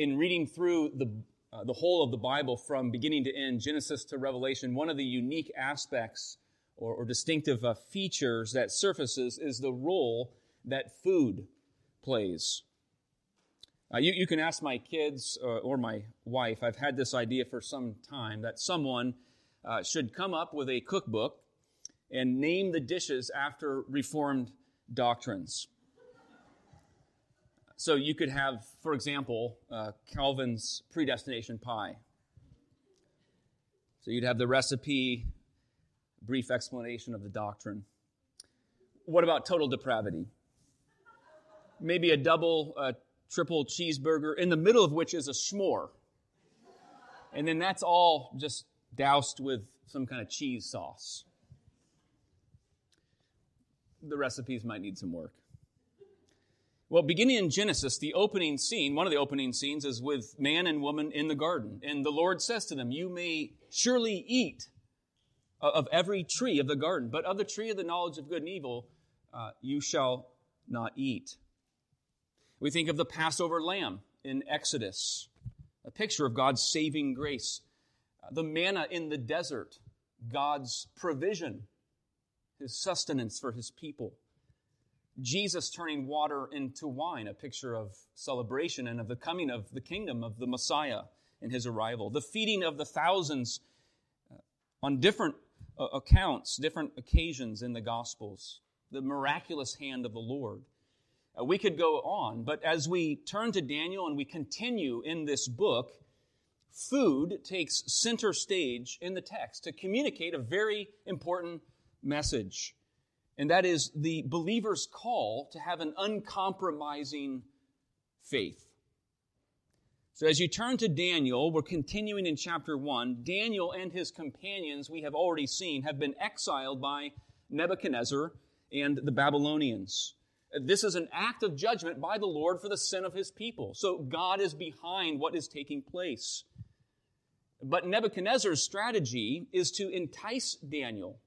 in reading through the, uh, the whole of the Bible from beginning to end, Genesis to Revelation, one of the unique aspects or, or distinctive uh, features that surfaces is the role that food plays. Uh, you, you, can ask my kids uh, or my wife. I've had this idea for some time that someone uh, should come up with a cookbook and name the dishes after Reformed doctrines. So you could have, for example, uh, Calvin's predestination pie. So you'd have the recipe, brief explanation of the doctrine. What about total depravity? Maybe a double, uh, triple cheeseburger, in the middle of which is a s'more. And then that's all just doused with some kind of cheese sauce. The recipes might need some work. Well, beginning in Genesis, the opening scene, one of the opening scenes is with man and woman in the garden. And the Lord says to them, You may surely eat of every tree of the garden, but of the tree of the knowledge of good and evil, uh, you shall not eat. We think of the Passover lamb in Exodus, a picture of God's saving grace. Uh, the manna in the desert, God's provision, his sustenance for his people. Jesus turning water into wine, a picture of celebration and of the coming of the kingdom of the Messiah and his arrival. The feeding of the thousands uh, on different uh, accounts, different occasions in the Gospels. The miraculous hand of the Lord. Uh, we could go on, but as we turn to Daniel and we continue in this book, food takes center stage in the text to communicate a very important message. And that is the believer's call to have an uncompromising faith. So, as you turn to Daniel, we're continuing in chapter 1. Daniel and his companions, we have already seen, have been exiled by Nebuchadnezzar and the Babylonians. This is an act of judgment by the Lord for the sin of his people. So God is behind what is taking place. But Nebuchadnezzar's strategy is to entice Daniel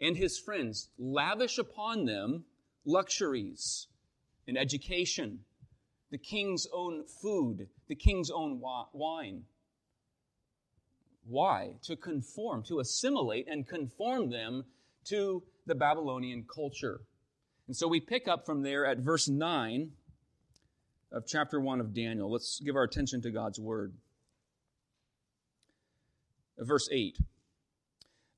and his friends, lavish upon them luxuries and education, the king's own food, the king's own wine. Why? To conform, to assimilate and conform them to the Babylonian culture. And so we pick up from there at verse 9 of chapter 1 of Daniel. Let's give our attention to God's word. Verse 8.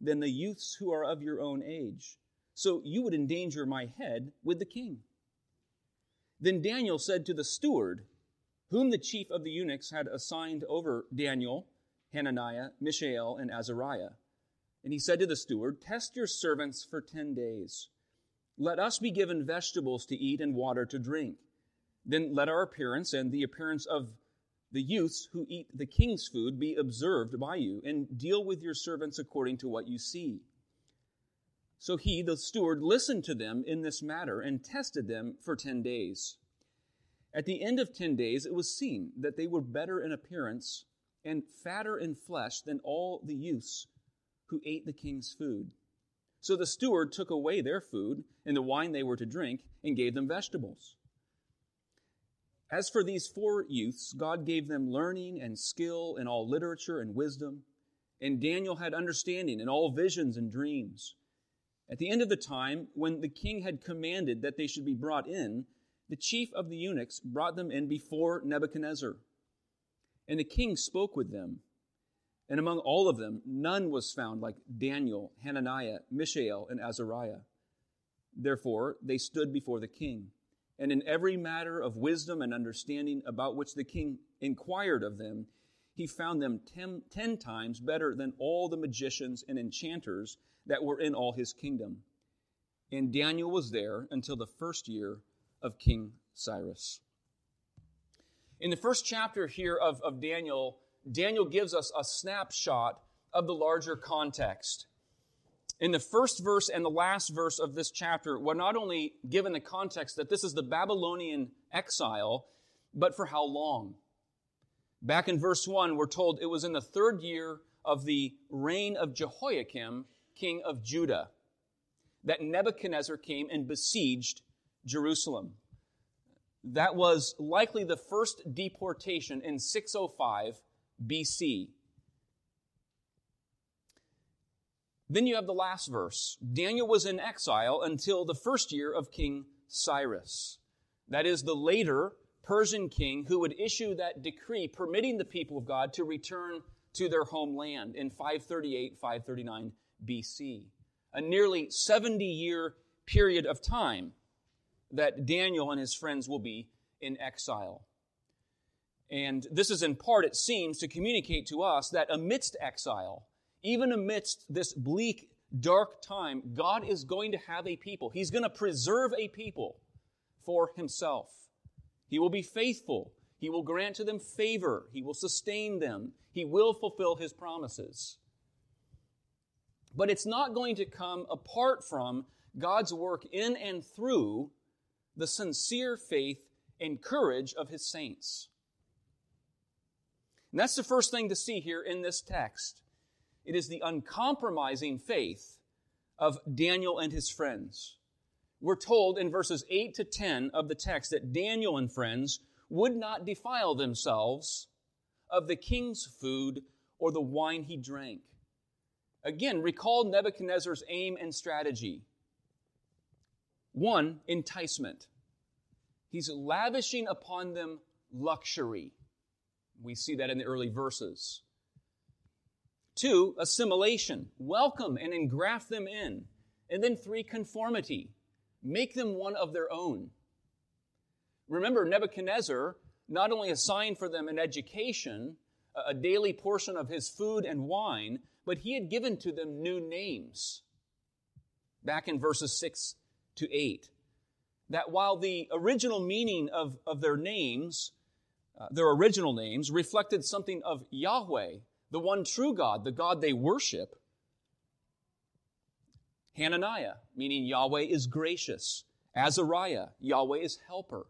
than the youths who are of your own age? So you would endanger my head with the king. Then Daniel said to the steward, whom the chief of the eunuchs had assigned over Daniel, Hananiah, Mishael, and Azariah. And he said to the steward, Test your servants for ten days. Let us be given vegetables to eat and water to drink. Then let our appearance and the appearance of the youths who eat the king's food be observed by you, and deal with your servants according to what you see. So he, the steward, listened to them in this matter and tested them for ten days. At the end of ten days, it was seen that they were better in appearance and fatter in flesh than all the youths who ate the king's food. So the steward took away their food and the wine they were to drink and gave them vegetables. As for these four youths, God gave them learning and skill in all literature and wisdom, and Daniel had understanding in all visions and dreams. At the end of the time, when the king had commanded that they should be brought in, the chief of the eunuchs brought them in before Nebuchadnezzar. And the king spoke with them and among all of them, none was found like Daniel, Hananiah, Mishael, and Azariah. Therefore, they stood before the king. And in every matter of wisdom and understanding about which the king inquired of them, he found them ten, ten times better than all the magicians and enchanters that were in all his kingdom. And Daniel was there until the first year of King Cyrus. In the first chapter here of, of Daniel, Daniel gives us a snapshot of the larger context. In the first verse and the last verse of this chapter, we're not only given the context that this is the Babylonian exile, but for how long? Back in verse 1, we're told it was in the third year of the reign of Jehoiakim, king of Judah, that Nebuchadnezzar came and besieged Jerusalem. That was likely the first deportation in 605 BC. Then you have the last verse. Daniel was in exile until the first year of King Cyrus. That is the later Persian king who would issue that decree permitting the people of God to return to their homeland in 538, 539 BC. A nearly 70 year period of time that Daniel and his friends will be in exile. And this is in part, it seems, to communicate to us that amidst exile, even amidst this bleak, dark time, God is going to have a people. He's going to preserve a people for himself. He will be faithful. He will grant to them favor. He will sustain them. He will fulfill his promises. But it's not going to come apart from God's work in and through the sincere faith and courage of his saints. And that's the first thing to see here in this text. It is the uncompromising faith of Daniel and his friends. We're told in verses 8 to 10 of the text that Daniel and friends would not defile themselves of the king's food or the wine he drank. Again, recall Nebuchadnezzar's aim and strategy. One, enticement. He's lavishing upon them luxury. We see that in the early verses. Two, assimilation. Welcome and engraft them in. And then three, conformity. Make them one of their own. Remember, Nebuchadnezzar not only assigned for them an education, a daily portion of his food and wine, but he had given to them new names. Back in verses 6 to 8. That while the original meaning of, of their names, uh, their original names, reflected something of Yahweh, the one true God, the God they worship, Hananiah, meaning Yahweh is gracious. Azariah, Yahweh is helper.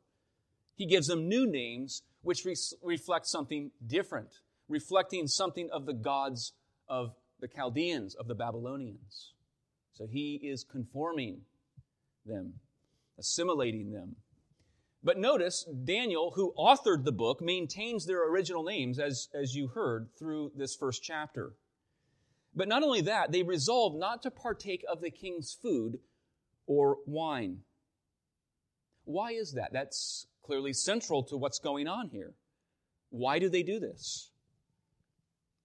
He gives them new names which re- reflect something different, reflecting something of the gods of the Chaldeans, of the Babylonians. So he is conforming them, assimilating them. But notice, Daniel, who authored the book, maintains their original names, as, as you heard through this first chapter. But not only that, they resolve not to partake of the king's food or wine. Why is that? That's clearly central to what's going on here. Why do they do this?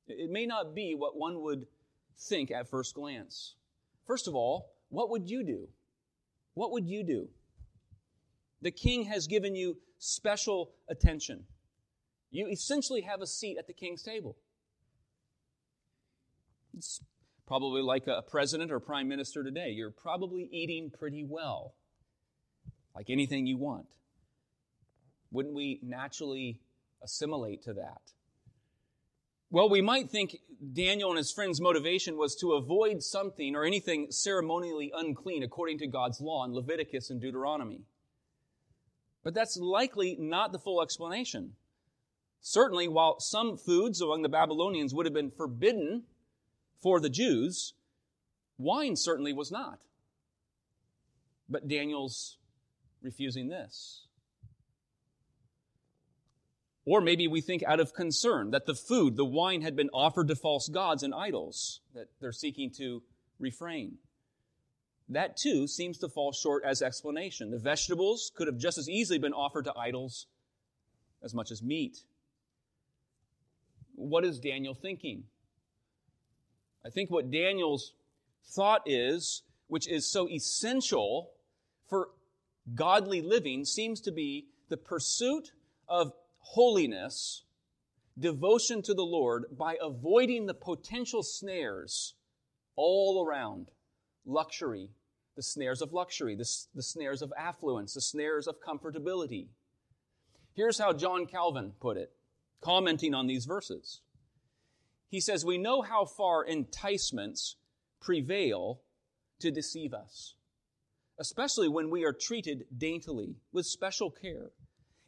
It may not be what one would think at first glance. First of all, what would you do? What would you do? The king has given you special attention. You essentially have a seat at the king's table. It's probably like a president or prime minister today. You're probably eating pretty well, like anything you want. Wouldn't we naturally assimilate to that? Well, we might think Daniel and his friends' motivation was to avoid something or anything ceremonially unclean according to God's law in Leviticus and Deuteronomy. But that's likely not the full explanation. Certainly, while some foods among the Babylonians would have been forbidden for the Jews, wine certainly was not. But Daniel's refusing this. Or maybe we think out of concern that the food, the wine, had been offered to false gods and idols that they're seeking to refrain. That too seems to fall short as explanation. The vegetables could have just as easily been offered to idols as much as meat. What is Daniel thinking? I think what Daniel's thought is, which is so essential for godly living, seems to be the pursuit of holiness, devotion to the Lord, by avoiding the potential snares all around luxury, the snares of luxury, the, the snares of affluence, the snares of comfortability. Here's how John Calvin put it, commenting on these verses. he says, We know how far enticements prevail to deceive us, especially when we are treated daintily with special care.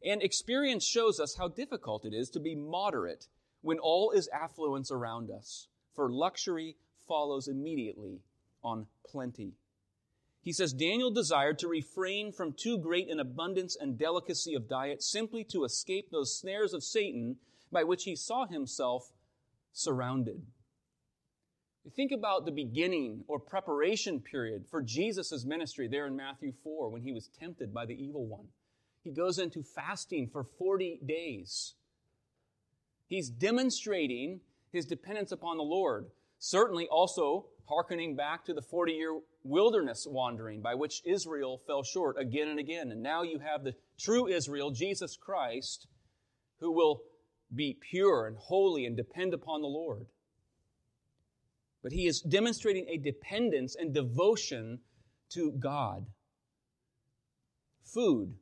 And experience shows us how difficult it is to be moderate when all is affluence around us, for luxury follows immediately on plenty. He says Daniel desired to refrain from too great an abundance and delicacy of diet simply to escape those snares of Satan by which he saw himself surrounded. Think about the beginning or preparation period for Jesus' ministry there in Matthew 4 when he was tempted by the evil one. He goes into fasting for 40 days. He's demonstrating his dependence upon the Lord. Certainly also hearkening back to the 40 year wilderness wandering by which Israel fell short again and again. And now you have the true Israel, Jesus Christ, who will be pure and holy and depend upon the Lord. But he is demonstrating a dependence and devotion to God. Food,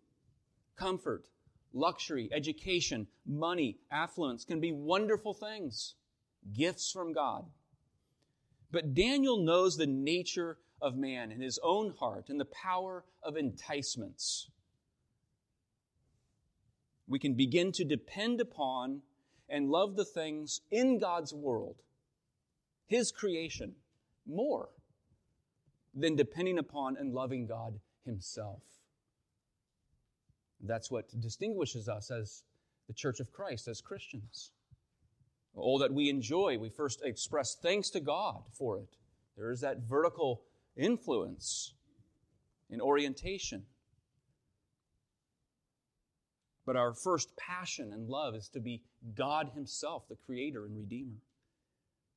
comfort, luxury, education, money, affluence can be wonderful things, gifts from God. But Daniel knows the nature of man in his own heart and the power of enticements. We can begin to depend upon and love the things in God's world, his creation, more than depending upon and loving God himself. That's what distinguishes us as the Church of Christ, as Christians. All that we enjoy, we first express thanks to God for it. There is that vertical influence in orientation. But our first passion and love is to be God Himself, the Creator and Redeemer.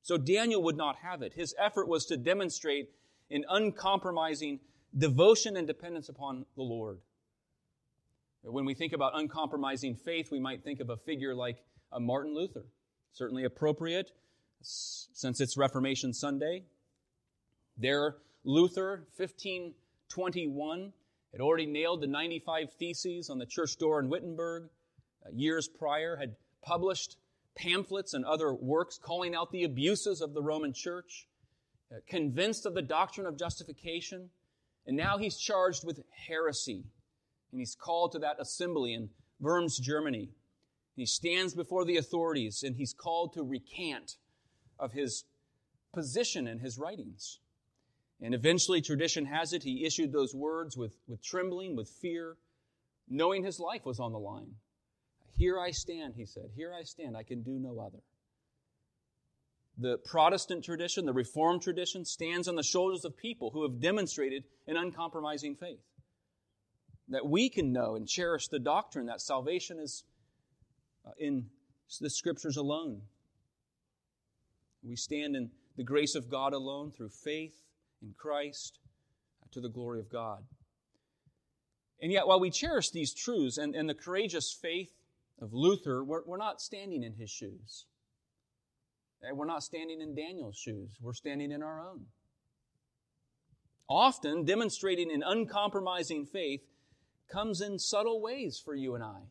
So Daniel would not have it. His effort was to demonstrate an uncompromising devotion and dependence upon the Lord. When we think about uncompromising faith, we might think of a figure like a Martin Luther certainly appropriate since it's Reformation Sunday. There, Luther, 1521, had already nailed the 95 Theses on the church door in Wittenberg. Uh, years prior, had published pamphlets and other works calling out the abuses of the Roman church, uh, convinced of the doctrine of justification, and now he's charged with heresy. And he's called to that assembly in Worms, Germany. He stands before the authorities and he's called to recant of his position and his writings. And eventually, tradition has it, he issued those words with, with trembling, with fear, knowing his life was on the line. Here I stand, he said. Here I stand. I can do no other. The Protestant tradition, the Reformed tradition, stands on the shoulders of people who have demonstrated an uncompromising faith. That we can know and cherish the doctrine that salvation is uh, in the scriptures alone. We stand in the grace of God alone through faith in Christ uh, to the glory of God. And yet, while we cherish these truths and, and the courageous faith of Luther, we're, we're not standing in his shoes. And we're not standing in Daniel's shoes. We're standing in our own. Often, demonstrating an uncompromising faith comes in subtle ways for you and I.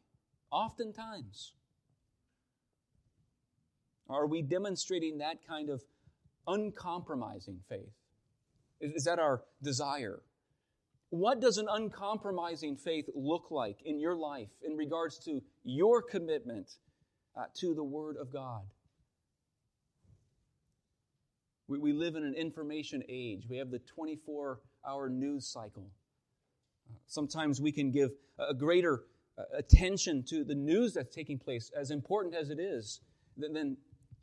Oftentimes. Are we demonstrating that kind of uncompromising faith? Is, that our desire? What does an uncompromising faith look like in your life in regards to your commitment uh, to the Word of God? We, we live in an information age. We have the 24 hour news cycle. Sometimes we can give a greater uh, attention to the news that's taking place, as important as it is, than, than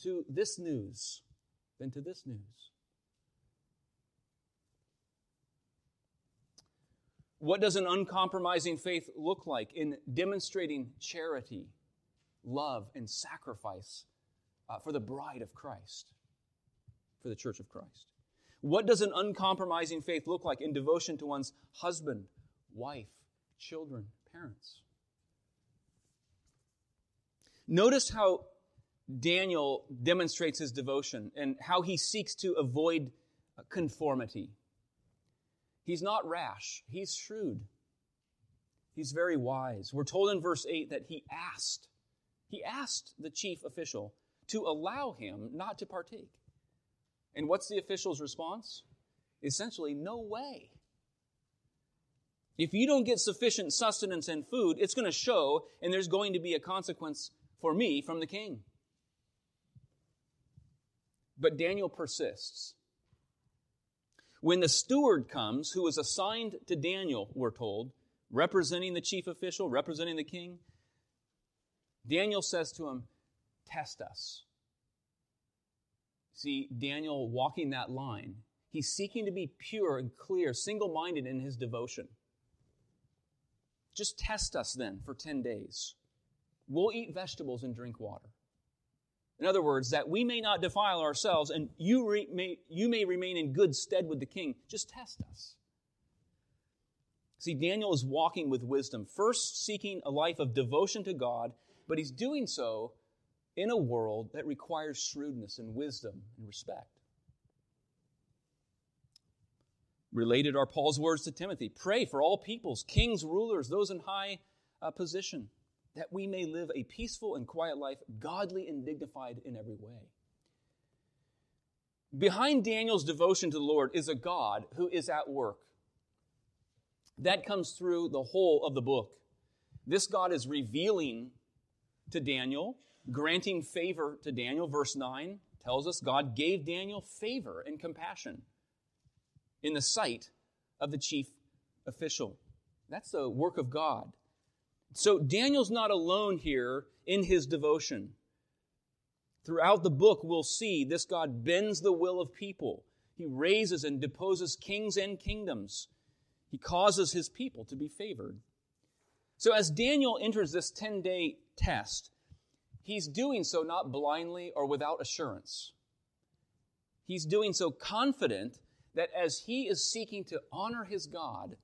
to this news than to this news. What does an uncompromising faith look like in demonstrating charity, love, and sacrifice uh, for the bride of Christ, for the church of Christ? What does an uncompromising faith look like in devotion to one's husband, wife, children, parents? Notice how Daniel demonstrates his devotion and how he seeks to avoid conformity. He's not rash, he's shrewd. He's very wise. We're told in verse 8 that he asked, he asked the chief official to allow him not to partake. And what's the official's response? Essentially, no way. If you don't get sufficient sustenance and food, it's going to show, and there's going to be a consequence for me from the king. But Daniel persists. When the steward comes, who was assigned to Daniel, we're told, representing the chief official, representing the king, Daniel says to him, Test us. See, Daniel walking that line, he's seeking to be pure and clear, single minded in his devotion. Just test us then for 10 days. We'll eat vegetables and drink water. In other words, that we may not defile ourselves and you, re- may, you may remain in good stead with the king. Just test us. See, Daniel is walking with wisdom, first seeking a life of devotion to God, but he's doing so in a world that requires shrewdness and wisdom and respect. Related are Paul's words to Timothy pray for all peoples, kings, rulers, those in high uh, position that we may live a peaceful and quiet life, godly and dignified in every way. Behind Daniel's devotion to the Lord is a God who is at work. That comes through the whole of the book. This God is revealing to Daniel, granting favor to Daniel. Verse 9 tells us God gave Daniel favor and compassion in the sight of the chief official. That's the work of God. So Daniel's not alone here in his devotion. Throughout the book, we'll see this God bends the will of people. He raises and deposes kings and kingdoms. He causes his people to be favored. So as Daniel enters this 10 day test, he's doing so not blindly or without assurance. He's doing so confident that as he is seeking to honor his God,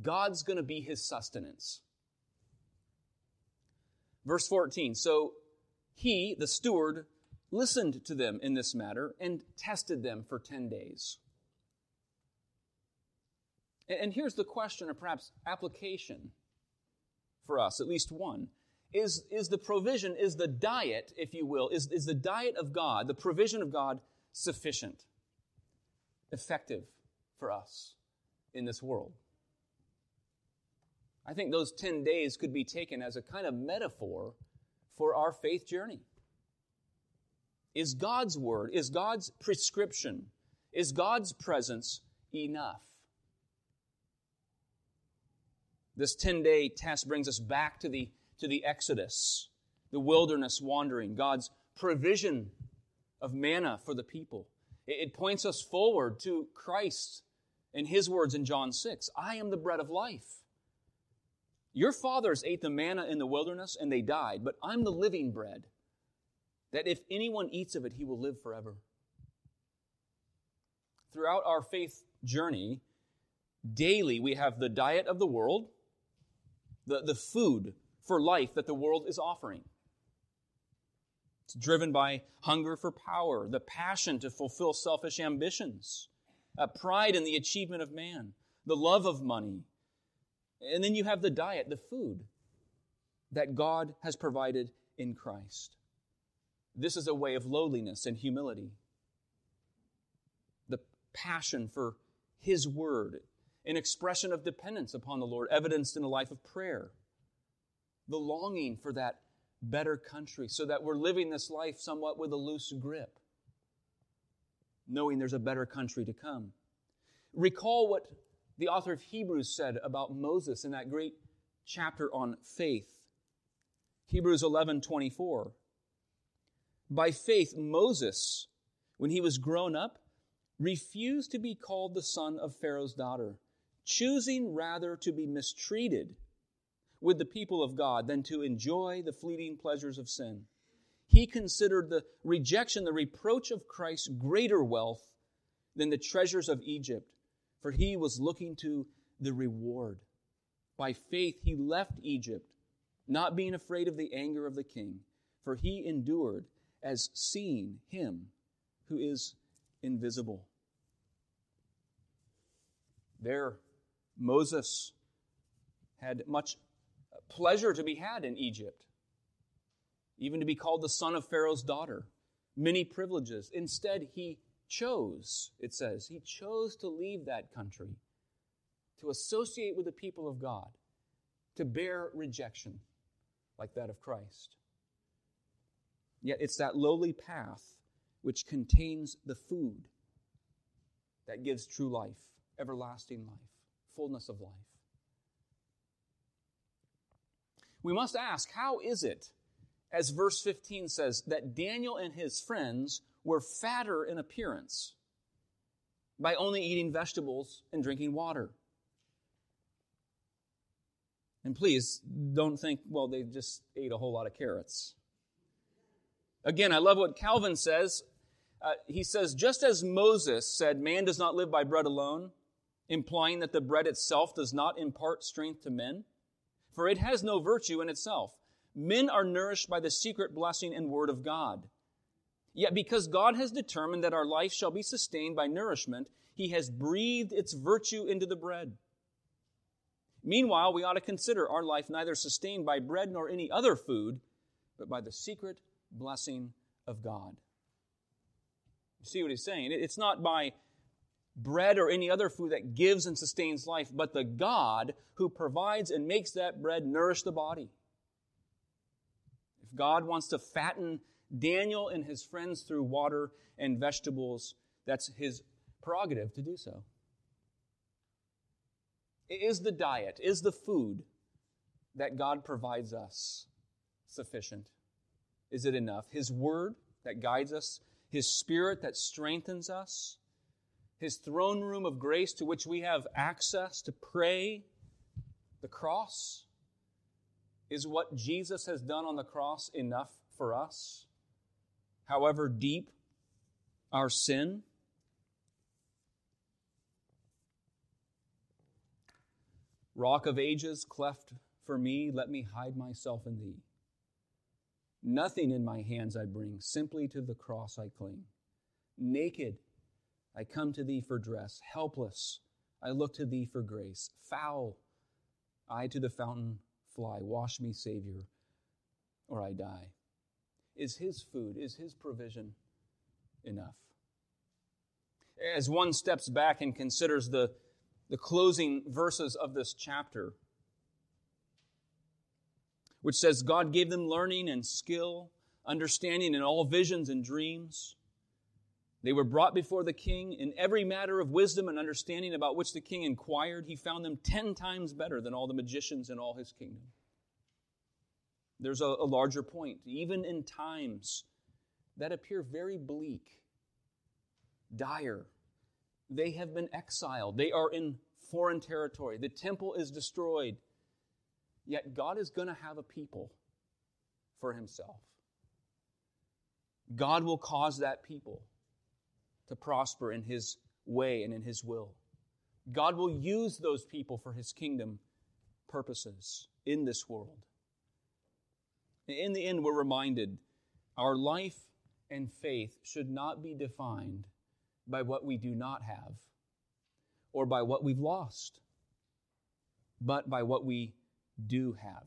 God's going to be his sustenance. Verse 14 So he, the steward, listened to them in this matter and tested them for 10 days. And here's the question, or perhaps application for us, at least one. Is, is the provision, is the diet, if you will, is, is the diet of God, the provision of God, sufficient, effective for us in this world? I think those 10 days could be taken as a kind of metaphor for our faith journey. Is God's word, is God's prescription, is God's presence enough? This 10 day test brings us back to the, to the Exodus, the wilderness wandering, God's provision of manna for the people. It, it points us forward to Christ and his words in John 6 I am the bread of life. Your fathers ate the manna in the wilderness and they died, but I'm the living bread, that if anyone eats of it, he will live forever. Throughout our faith journey, daily we have the diet of the world, the, the food for life that the world is offering. It's driven by hunger for power, the passion to fulfill selfish ambitions, a pride in the achievement of man, the love of money, and then you have the diet, the food that God has provided in Christ. This is a way of lowliness and humility. The passion for His Word, an expression of dependence upon the Lord, evidenced in a life of prayer. The longing for that better country, so that we're living this life somewhat with a loose grip, knowing there's a better country to come. Recall what the author of Hebrews said about Moses in that great chapter on faith. Hebrews 11:24. By faith Moses, when he was grown up, refused to be called the son of Pharaoh's daughter, choosing rather to be mistreated with the people of God than to enjoy the fleeting pleasures of sin. He considered the rejection, the reproach of Christ greater wealth than the treasures of Egypt for he was looking to the reward. By faith, he left Egypt, not being afraid of the anger of the king, for he endured as seeing him who is invisible. There, Moses had much pleasure to be had in Egypt. even to be called the son of Pharaoh's daughter, many privileges. Instead, he chose, it says, he chose to leave that country, to associate with the people of God, to bear rejection like that of Christ. Yet it's that lowly path which contains the food that gives true life, everlasting life, fullness of life. We must ask how is it, as verse 15 says, that Daniel and his friends were fatter in appearance by only eating vegetables and drinking water? And please don't think, well, they just ate a whole lot of carrots. Again, I love what Calvin says. Uh, he says, just as Moses said, man does not live by bread alone, implying that the bread itself does not impart strength to men, for it has no virtue in itself. Men are nourished by the secret blessing and word of God. Yet because God has determined that our life shall be sustained by nourishment, he has breathed its virtue into the bread. Meanwhile, we ought to consider our life neither sustained by bread nor any other food, but by the secret blessing of God. You see what he's saying? It's not by bread or any other food that gives and sustains life, but the God who provides and makes that bread nourish the body. If God wants to fatten Daniel and his friends through water and vegetables, that's his prerogative to do so. Is the diet, is the food that God provides us sufficient? Is it enough? His word that guides us, His spirit that strengthens us, His throne room of grace to which we have access to pray, the cross. Is what Jesus has done on the cross enough for us? However deep our sin, Rock of ages, cleft for me, let me hide myself in thee. Nothing in my hands I bring, simply to the cross I cling. Naked, I come to thee for dress. Helpless, I look to thee for grace. Foul, I to the fountain fly. Wash me, Savior, or I die. Is his food, is his provision enough? As one steps back and considers the the closing verses of this chapter, which says God gave them learning and skill, understanding in all visions and dreams. They were brought before the king in every matter of wisdom and understanding about which the king inquired. He found them ten times better than all the magicians in all his kingdom. There's a, a larger point. Even in times that appear very bleak, dire, they have been exiled. They are in foreign territory. The temple is destroyed. Yet God is going to have a people for himself. God will cause that people to prosper in his way and in his will. God will use those people for his kingdom purposes in this world. In the end, we're reminded our life and faith should not be defined by what we do not have or by what we've lost, but by what we do have.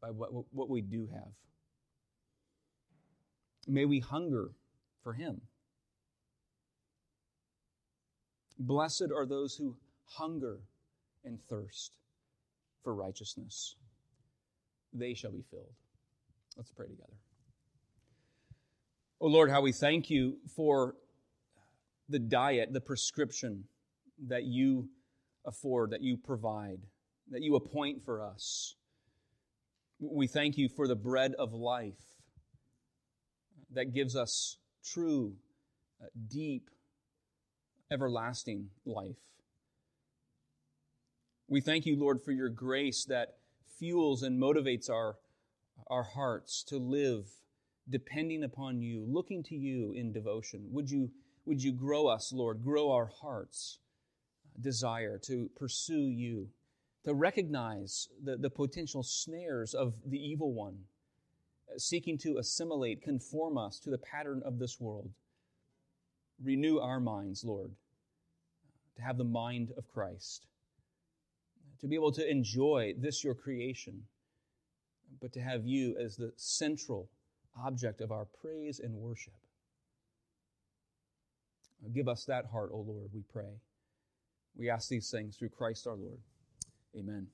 By what, what we do have. May we hunger for Him. Blessed are those who hunger and thirst for righteousness. They shall be filled. Let's pray together. Oh Lord, how we thank you for the diet, the prescription that you afford, that you provide, that you appoint for us. We thank you for the bread of life that gives us true, uh, deep, everlasting life. We thank you, Lord, for your grace that fuels and motivates our, our hearts to live depending upon you, looking to you in devotion. Would you would you grow us, Lord? Grow our hearts' desire to pursue you, to recognize the, the potential snares of the evil one, seeking to assimilate, conform us to the pattern of this world. Renew our minds, Lord, to have the mind of Christ, to be able to enjoy this, your creation, but to have you as the central object of our praise and worship. Give us that heart, O Lord, we pray. We ask these things through Christ our Lord. Amen.